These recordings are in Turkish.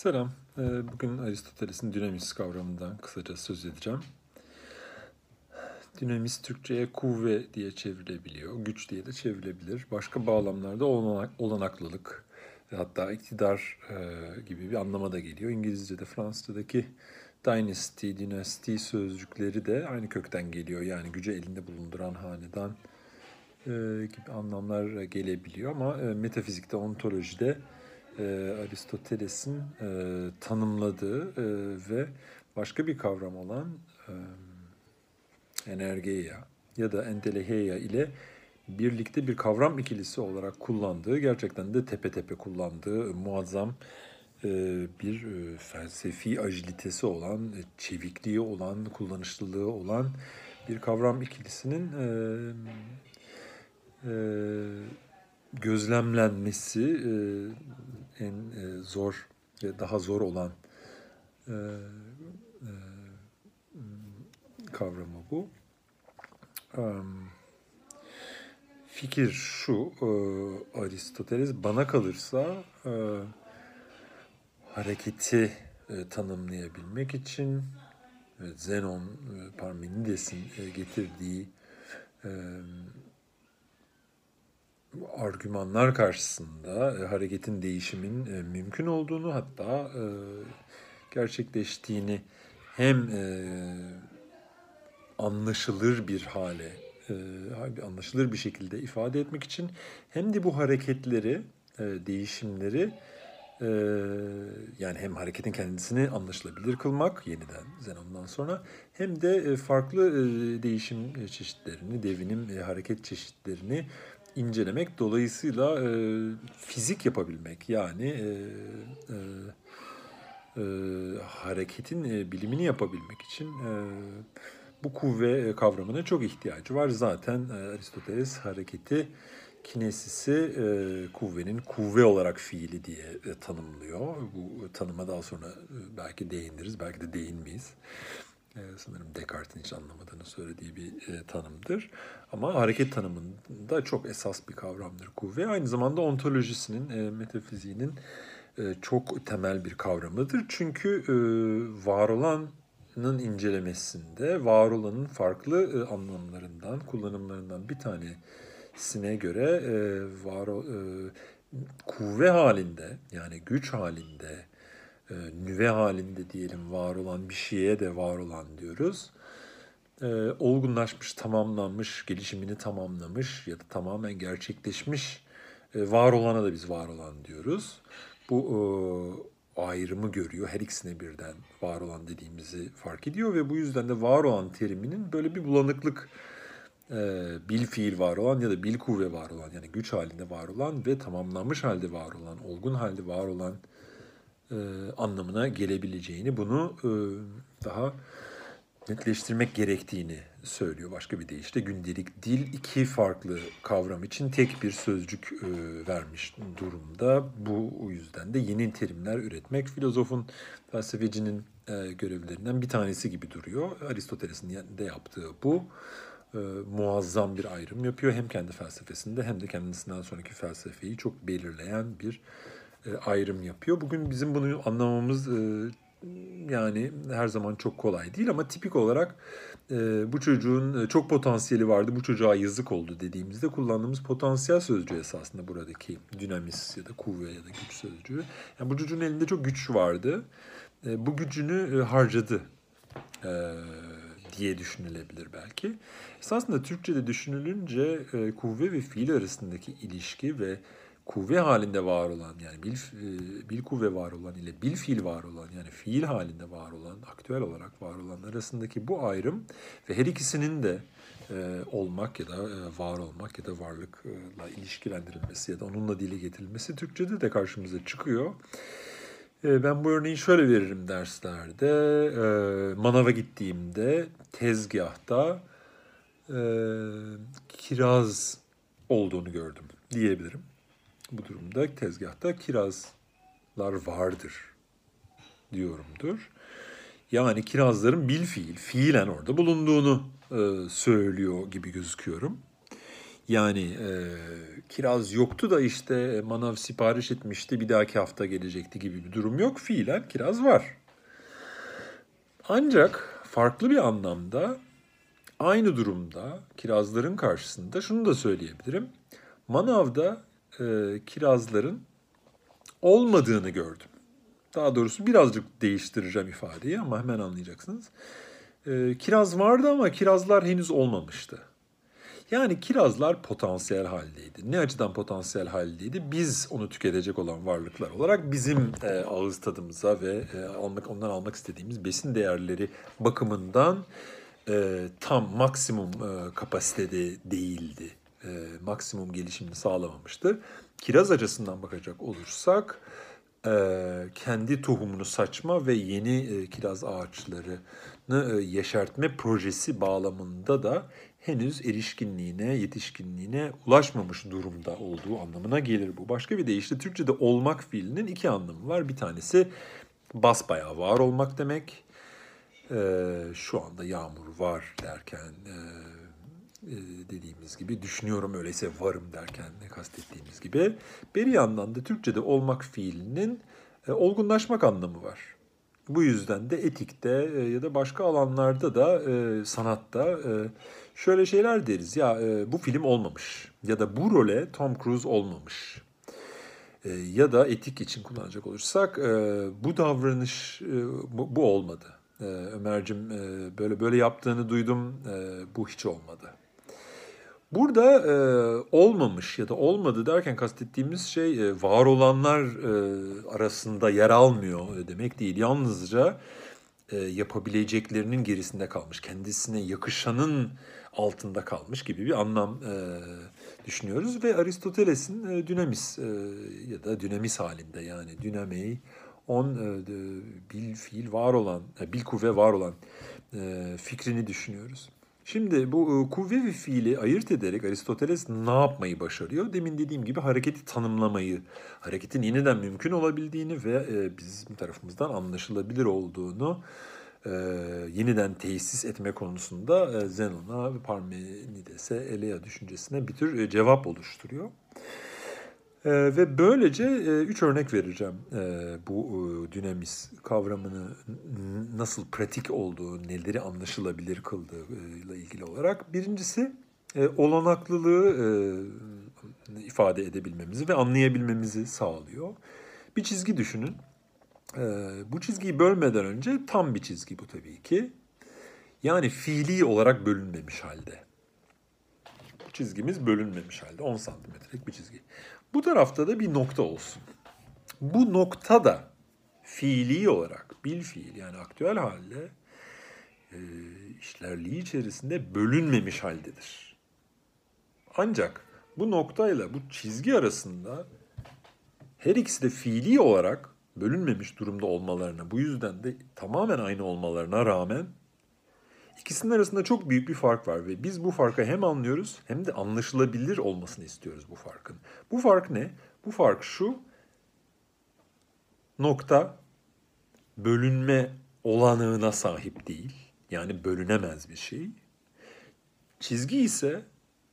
Selam. Ee, Bugün Aristoteles'in dünamis kavramından kısaca söz edeceğim. Dünamis Türkçe'ye kuvve diye çevrilebiliyor, güç diye de çevrilebilir. Başka bağlamlarda olanak, olanaklılık, hatta iktidar e, gibi bir anlama da geliyor. İngilizce'de, Fransızca'daki dynasty, dinasti sözcükleri de aynı kökten geliyor. Yani gücü elinde bulunduran hanedan e, gibi anlamlar gelebiliyor. Ama e, metafizikte, ontolojide e, Aristoteles'in e, tanımladığı e, ve başka bir kavram olan e, energeia ya da enteleheia ile birlikte bir kavram ikilisi olarak kullandığı, gerçekten de tepe tepe kullandığı muazzam e, bir e, felsefi ajilitesi olan, e, çevikliği olan, kullanışlılığı olan bir kavram ikilisinin gözlemlenmesi en e, zor ve daha zor olan e, e, kavramı bu. Fikir şu, e, Aristoteles bana kalırsa hareketi tanımlayabilmek için Zenon, Parmenides'in getirdiği argümanlar karşısında e, hareketin değişimin e, mümkün olduğunu hatta e, gerçekleştiğini hem e, anlaşılır bir hale, e, anlaşılır bir şekilde ifade etmek için hem de bu hareketleri, e, değişimleri e, yani hem hareketin kendisini anlaşılabilir kılmak yeniden Zenon'dan sonra hem de e, farklı e, değişim çeşitlerini, devinim e, hareket çeşitlerini incelemek dolayısıyla e, fizik yapabilmek yani e, e, e, hareketin e, bilimini yapabilmek için e, bu kuvve kavramına çok ihtiyacı var. Zaten e, Aristoteles hareketi kinesisi e, kuvvenin kuvve olarak fiili diye e, tanımlıyor. Bu tanıma daha sonra e, belki değiniriz, belki de değinmeyiz. E, sanırım Descartes'in hiç anlamadığını söylediği bir e, tanımdır. Ama hareket tanımında çok esas bir kavramdır kuvve. Aynı zamanda ontolojisinin, e, metafiziğinin e, çok temel bir kavramıdır. Çünkü e, var olanın incelemesinde var olanın farklı e, anlamlarından, kullanımlarından bir tanesine göre e, var e, kuvve halinde yani güç halinde e, nüve halinde diyelim var olan bir şeye de var olan diyoruz. E, olgunlaşmış, tamamlanmış, gelişimini tamamlamış ya da tamamen gerçekleşmiş e, var olana da biz var olan diyoruz. Bu e, ayrımı görüyor. Her ikisine birden var olan dediğimizi fark ediyor ve bu yüzden de var olan teriminin böyle bir bulanıklık e, bil fiil var olan ya da bil kuvve var olan yani güç halinde var olan ve tamamlanmış halde var olan, olgun halde var olan e, anlamına gelebileceğini, bunu e, daha netleştirmek gerektiğini söylüyor. Başka bir deyişle gündelik dil iki farklı kavram için tek bir sözcük e, vermiş durumda. Bu o yüzden de yeni terimler üretmek filozofun, felsefecinin görevlerinden bir tanesi gibi duruyor. Aristoteles'in de yaptığı bu. E, muazzam bir ayrım yapıyor. Hem kendi felsefesinde hem de kendisinden sonraki felsefeyi çok belirleyen bir ayrım yapıyor. Bugün bizim bunu anlamamız e, yani her zaman çok kolay değil ama tipik olarak e, bu çocuğun çok potansiyeli vardı, bu çocuğa yazık oldu dediğimizde kullandığımız potansiyel sözcüğü esasında buradaki dinamis ya da kuvve ya da güç sözcüğü. Yani bu çocuğun elinde çok güç vardı, bu gücünü harcadı diye düşünülebilir belki. Esasında Türkçe'de düşünülünce kuvve ve fiil arasındaki ilişki ve kuvve halinde var olan yani bil, e, bil kuvve var olan ile bil fiil var olan yani fiil halinde var olan, aktüel olarak var olan arasındaki bu ayrım ve her ikisinin de e, olmak ya da e, var olmak ya da varlıkla ilişkilendirilmesi ya da onunla dile getirilmesi Türkçe'de de karşımıza çıkıyor. E, ben bu örneği şöyle veririm derslerde. E, manava gittiğimde tezgahta e, kiraz olduğunu gördüm diyebilirim. Bu durumda tezgahta kirazlar vardır diyorumdur. Yani kirazların bil fiil, fiilen orada bulunduğunu e, söylüyor gibi gözüküyorum. Yani e, kiraz yoktu da işte manav sipariş etmişti bir dahaki hafta gelecekti gibi bir durum yok. Fiilen kiraz var. Ancak farklı bir anlamda aynı durumda kirazların karşısında şunu da söyleyebilirim. Manavda e, kirazların olmadığını gördüm. Daha doğrusu birazcık değiştireceğim ifadeyi ama hemen anlayacaksınız. E, kiraz vardı ama kirazlar henüz olmamıştı. Yani kirazlar potansiyel haldeydi. Ne açıdan potansiyel haldeydi? Biz onu tüketecek olan varlıklar olarak bizim e, ağız tadımıza ve e, almak ondan almak istediğimiz besin değerleri bakımından e, tam maksimum e, kapasitede değildi. E, maksimum gelişimini sağlamamıştır. Kiraz açısından bakacak olursak e, kendi tohumunu saçma ve yeni e, kiraz ağaçlarını e, yeşertme projesi bağlamında da henüz erişkinliğine, yetişkinliğine ulaşmamış durumda olduğu anlamına gelir bu. Başka bir deyişle Türkçe'de olmak fiilinin iki anlamı var. Bir tanesi basbayağı var olmak demek. Ee, şu anda yağmur var derken e, e, dediğimiz gibi düşünüyorum öyleyse varım derken ne kastettiğimiz gibi. Bir yandan da Türkçe'de olmak fiilinin e, olgunlaşmak anlamı var. Bu yüzden de etikte e, ya da başka alanlarda da e, sanatta e, şöyle şeyler deriz. Ya e, bu film olmamış ya da bu role Tom Cruise olmamış. E, ya da etik için kullanacak olursak e, bu davranış e, bu, olmadı. E, Ömer'cim e, böyle böyle yaptığını duydum e, bu hiç olmadı. Burada e, olmamış ya da olmadı derken kastettiğimiz şey e, var olanlar e, arasında yer almıyor demek değil. Yalnızca e, yapabileceklerinin gerisinde kalmış, kendisine yakışanın altında kalmış gibi bir anlam e, düşünüyoruz. Ve Aristoteles'in e, dünamis e, ya da dünamis halinde yani dünamei on e, bil fiil var olan, e, bil kuvve var olan e, fikrini düşünüyoruz. Şimdi bu e, kuvve ve fiili ayırt ederek Aristoteles ne yapmayı başarıyor? Demin dediğim gibi hareketi tanımlamayı, hareketin yeniden mümkün olabildiğini ve e, bizim tarafımızdan anlaşılabilir olduğunu e, yeniden tesis etme konusunda Zenon'a ve Parmenides'e, Elea düşüncesine bir tür cevap oluşturuyor. E, ve böylece e, üç örnek vereceğim e, bu e, dinamis kavramını nasıl pratik olduğu, neleri anlaşılabilir kıldığıyla ilgili olarak. Birincisi e, olanaklılığı e, ifade edebilmemizi ve anlayabilmemizi sağlıyor. Bir çizgi düşünün. E, bu çizgiyi bölmeden önce tam bir çizgi bu tabii ki. Yani fiili olarak bölünmemiş halde. Bu çizgimiz bölünmemiş halde. 10 santimetrelik bir çizgi. Bu tarafta da bir nokta olsun. Bu nokta da fiili olarak, bil fiil yani aktüel halde e, işlerliği içerisinde bölünmemiş haldedir. Ancak bu noktayla bu çizgi arasında her ikisi de fiili olarak bölünmemiş durumda olmalarına, bu yüzden de tamamen aynı olmalarına rağmen ikisinin arasında çok büyük bir fark var ve biz bu farkı hem anlıyoruz hem de anlaşılabilir olmasını istiyoruz bu farkın. Bu fark ne? Bu fark şu. Nokta bölünme olanığına sahip değil. Yani bölünemez bir şey. Çizgi ise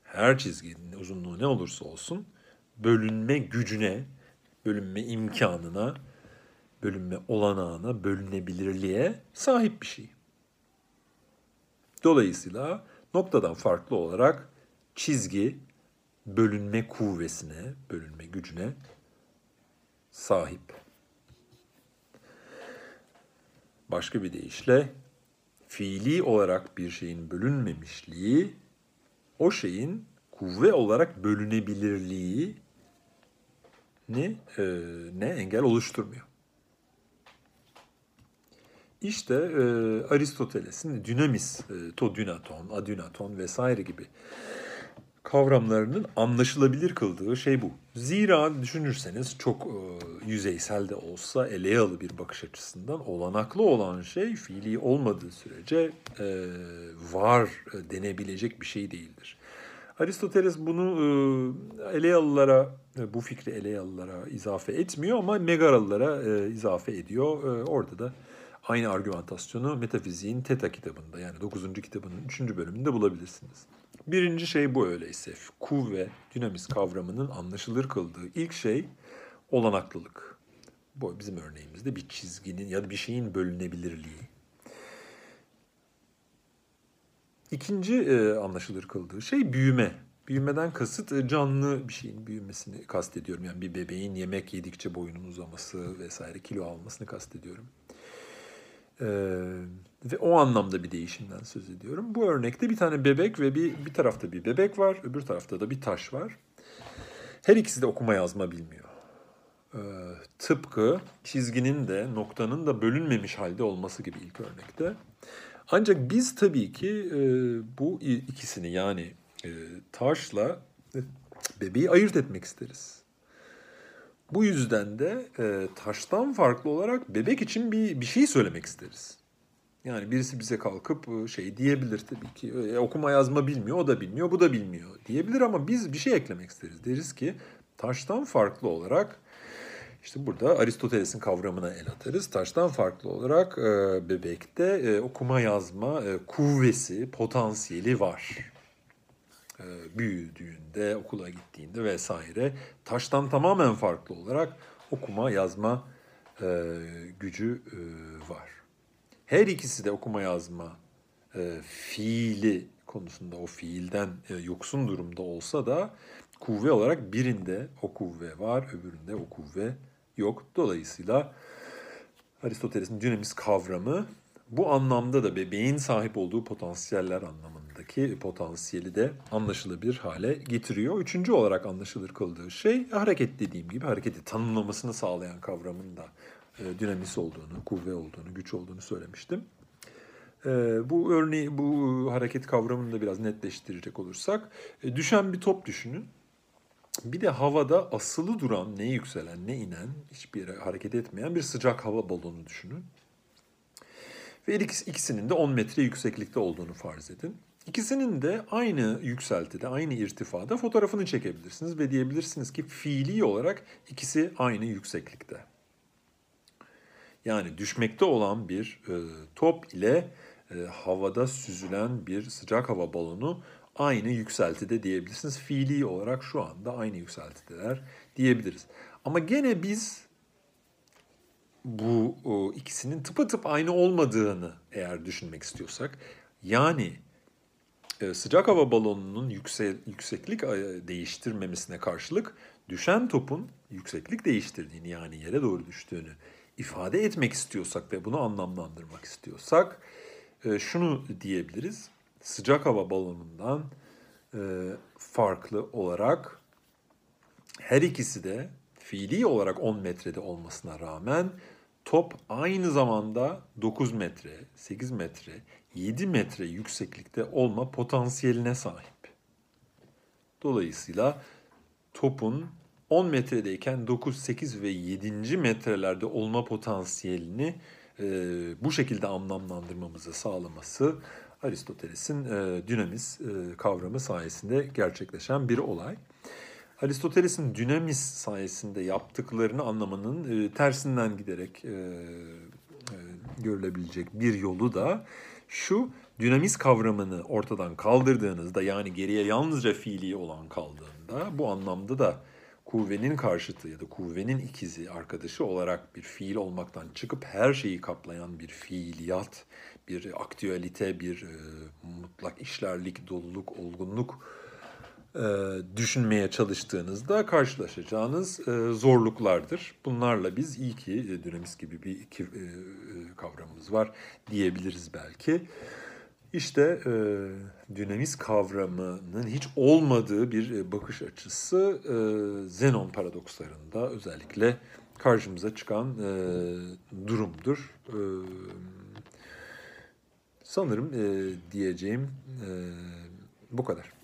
her çizginin uzunluğu ne olursa olsun bölünme gücüne, bölünme imkanına, bölünme olanağına, bölünebilirliğe sahip bir şey. Dolayısıyla noktadan farklı olarak çizgi bölünme kuvvesine, bölünme gücüne sahip. Başka bir deyişle fiili olarak bir şeyin bölünmemişliği o şeyin kuvve olarak bölünebilirliği ne, e, ne engel oluşturmuyor. İşte e, Aristoteles'in dünamis, e, to dynaton, adynaton vesaire gibi kavramlarının anlaşılabilir kıldığı şey bu. Zira düşünürseniz çok e, yüzeysel de olsa eleyalı bir bakış açısından olanaklı olan şey fiili olmadığı sürece e, var e, denebilecek bir şey değildir. Aristoteles bunu e, Eleyalılara, e, bu fikri Eleyalılara izafe etmiyor ama Megaralılara e, izafe ediyor. E, orada da Aynı argümantasyonu metafiziğin Teta kitabında yani 9. kitabının 3. bölümünde bulabilirsiniz. Birinci şey bu öyleyse. Kuvve, dinamis kavramının anlaşılır kıldığı ilk şey olanaklılık. Bu bizim örneğimizde bir çizginin ya da bir şeyin bölünebilirliği. İkinci e, anlaşılır kıldığı şey büyüme. Büyümeden kasıt e, canlı bir şeyin büyümesini kastediyorum. Yani bir bebeğin yemek yedikçe boyunun uzaması vesaire kilo almasını kastediyorum. Ee, ve o anlamda bir değişimden söz ediyorum. Bu örnekte bir tane bebek ve bir, bir tarafta bir bebek var, öbür tarafta da bir taş var. Her ikisi de okuma yazma bilmiyor. Ee, tıpkı çizginin de noktanın da bölünmemiş halde olması gibi ilk örnekte. Ancak biz tabii ki e, bu ikisini yani e, taşla bebeği ayırt etmek isteriz. Bu yüzden de e, taştan farklı olarak bebek için bir bir şey söylemek isteriz. Yani birisi bize kalkıp e, şey diyebilir tabii ki e, okuma yazma bilmiyor, o da bilmiyor, bu da bilmiyor diyebilir ama biz bir şey eklemek isteriz. Deriz ki taştan farklı olarak işte burada Aristoteles'in kavramına el atarız. Taştan farklı olarak e, bebekte e, okuma yazma e, kuvvesi, potansiyeli var. E, büyüdüğünde, okula gittiğinde vesaire taştan tamamen farklı olarak okuma yazma e, gücü e, var. Her ikisi de okuma yazma e, fiili konusunda o fiilden yoksun durumda olsa da kuvve olarak birinde o kuvve var, öbüründe o kuvve yok. Dolayısıyla Aristoteles'in dinamis kavramı bu anlamda da bebeğin sahip olduğu potansiyeller anlamındaki potansiyeli de anlaşılabilir hale getiriyor. Üçüncü olarak anlaşılır kıldığı şey hareket dediğim gibi hareketi tanımlamasını sağlayan kavramın da e, dinamis olduğunu, kuvve olduğunu, güç olduğunu söylemiştim. E, bu örneği, bu hareket kavramını da biraz netleştirecek olursak, e, düşen bir top düşünün. Bir de havada asılı duran, ne yükselen ne inen, hiçbir yere hareket etmeyen bir sıcak hava balonu düşünün. Ve ikisinin de 10 metre yükseklikte olduğunu farz edin. İkisinin de aynı yükseltide, aynı irtifada fotoğrafını çekebilirsiniz ve diyebilirsiniz ki fiili olarak ikisi aynı yükseklikte. Yani düşmekte olan bir e, top ile e, havada süzülen bir sıcak hava balonu aynı yükseltide diyebilirsiniz. Fiili olarak şu anda aynı yükseltideler diyebiliriz. Ama gene biz bu o, ikisinin tıpatıp aynı olmadığını eğer düşünmek istiyorsak yani e, sıcak hava balonunun yüksek, yükseklik e, değiştirmemesine karşılık düşen topun yükseklik değiştirdiğini yani yere doğru düştüğünü ifade etmek istiyorsak ve bunu anlamlandırmak istiyorsak e, şunu diyebiliriz. Sıcak hava balonundan farklı olarak her ikisi de fiili olarak 10 metrede olmasına rağmen top aynı zamanda 9 metre, 8 metre, 7 metre yükseklikte olma potansiyeline sahip. Dolayısıyla topun 10 metredeyken 9, 8 ve 7. metrelerde olma potansiyelini e, bu şekilde anlamlandırmamızı sağlaması Aristoteles'in e, dinamis e, kavramı sayesinde gerçekleşen bir olay. Aristoteles'in dinamis sayesinde yaptıklarını anlamanın e, tersinden giderek e, e, görülebilecek bir yolu da şu dinamis kavramını ortadan kaldırdığınızda yani geriye yalnızca fiili olan kaldığında bu anlamda da kuvvenin karşıtı ya da kuvvenin ikizi arkadaşı olarak bir fiil olmaktan çıkıp her şeyi kaplayan bir fiiliyat, bir aktüelite, bir e, mutlak işlerlik, doluluk, olgunluk düşünmeye çalıştığınızda karşılaşacağınız e, zorluklardır. Bunlarla biz iyi ki e, dinamis gibi bir iki e, kavramımız var diyebiliriz belki. İşte e, dinamis kavramının hiç olmadığı bir bakış açısı e, Zenon paradokslarında özellikle karşımıza çıkan e, durumdur. E, sanırım e, diyeceğim e, bu kadar.